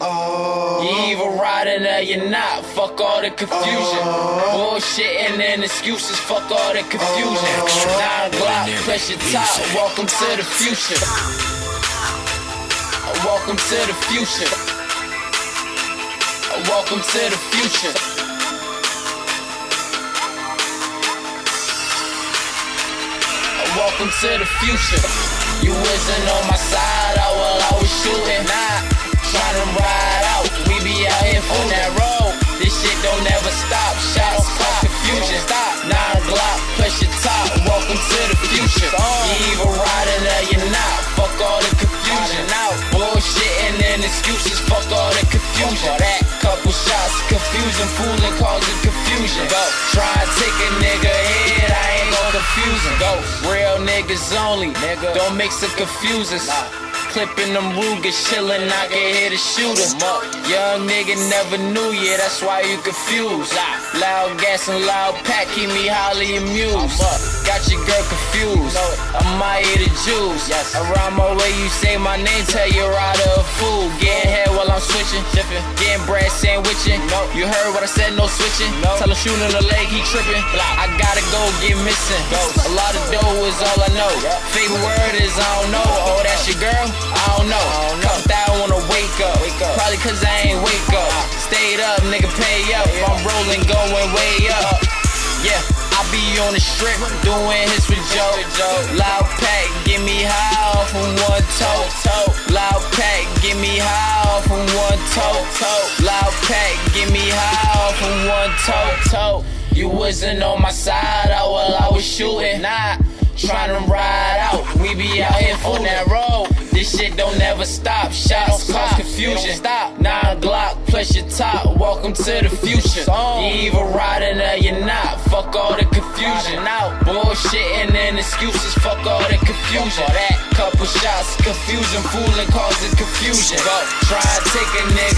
Oh. You either riding or you're not. Fuck all the confusion. Oh. Bullshitting and excuses. Fuck all the confusion. Oh. Nine Glock, press your top. Welcome to the future. Welcome to the future. Welcome to the future. Welcome to the future. You wasn't on my side, I while I was shooting. Nah, excuses. Fuck all the confusion. That couple shots, confusion, fooling, causing confusion. Go. Try and take a nigga head. I ain't gon' confuse him. Go. Real niggas only. Nigga. Don't mix and confuse us. Clipping them Ruger, chillin', I can hear the shooter. Young nigga never knew, yeah, that's why you confused. Loud gas and loud pack, keep me highly amused. Got your girl confused. I might eat the juice. Around my way, you say my name, tell you rider a fool. Getting head while Switching. Getting bread sandwiching. You heard what I said, no switching. Tell him shooting the leg, he tripping. I gotta go get missing. A lot of dough is all I know. Favorite word is I don't know. Oh, that's your girl? I don't know. Cuffed out, wanna wake up. wake Probably cause I ain't wake up. Ah. Stayed up, nigga, pay up. I'm rolling, going way up. Yeah, I be on the strip, doing hits with Joe. Loud pack, get me high off from one toe. Loud pack, give me high off from one toe. Toe. Loud pack, get me high off from one toe. Toe. You wasn't on my side, oh, I while I was shooting. Nah, to ride out. We be out here on that road. This shit don't never stop. Shots cause confusion. Stop. Nine Glock plus your top. Welcome to the future. You either riding or you're not. Fuck all the confusion. Out. Bullshitting and excuses. Fuck all the confusion. That couple shots, confusion, fooling, causing confusion. Go. Try and take a nigga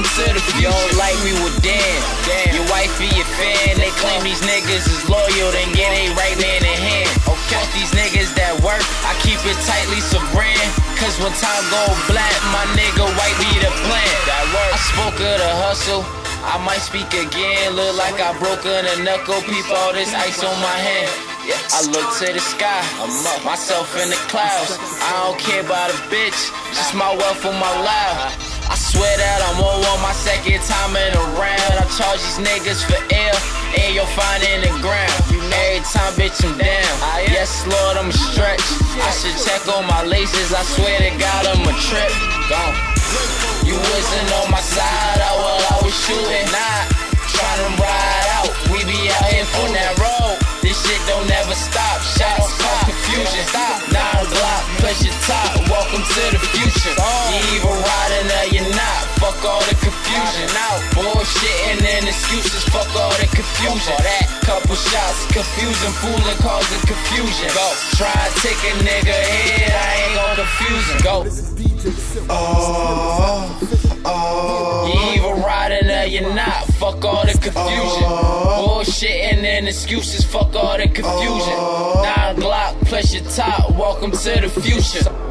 Welcome to the future. You don't like me with Dan. Your wife be your fan. They claim these niggas is loyal, then get a right man in hand. Okay. These niggas that work, I keep it tightly sovereign. Cause when time go black, my nigga white be the plan. That work. I spoke of the hustle. I might speak again, look like I broke a knuckle, peep all this ice on my hand. I look to the sky, I'm up, myself in the clouds. I don't care about a bitch, just my wealth on my life. I swear that I'm on one my second time in a round. I charge these niggas for air, and you'll find in the ground. Every time, bitch, I'm down. Ah, yes, Lord, I'm a stretch. I should check on my laces. I swear to God, I'm a trip. Gone. You wasn't on my side, I confusion. That couple shots, confusing, fooling, causing confusion. Go. Try and take a nigga head. I ain't gon' confuse him. Go. Oh, oh. You either riding or you're not. Fuck all the confusion. Oh. Bullshitting and excuses. Fuck all the confusion. Oh. Nine Glock plus your top. Welcome to the future.